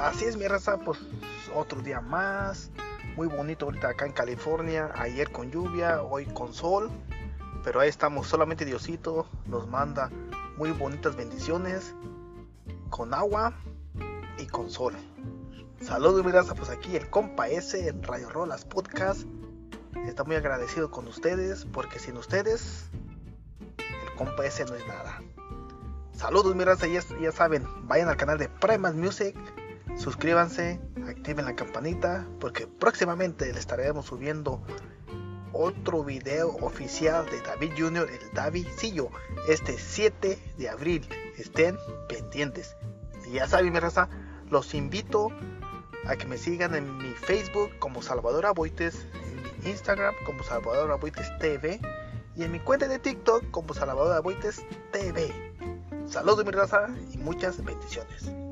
Así es mi raza, pues otro día más. Muy bonito ahorita acá en California. Ayer con lluvia, hoy con sol. Pero ahí estamos, solamente Diosito nos manda muy bonitas bendiciones. Con agua y con sol. Saludos mi raza, pues aquí el compa ese en Radio Rolas Podcast. Está muy agradecido con ustedes porque sin ustedes el compa ese no es nada. Saludos mi raza, ya, ya saben, vayan al canal de Primas Music suscríbanse, activen la campanita porque próximamente le estaremos subiendo otro video oficial de David Jr., el Davidcillo, este 7 de abril. Estén pendientes. Y ya saben, mi raza, los invito a que me sigan en mi Facebook como Salvador Aboites, en mi Instagram como Salvador Aboites TV y en mi cuenta de TikTok como Salvador Aboites TV. Saludos, mi raza, y muchas bendiciones.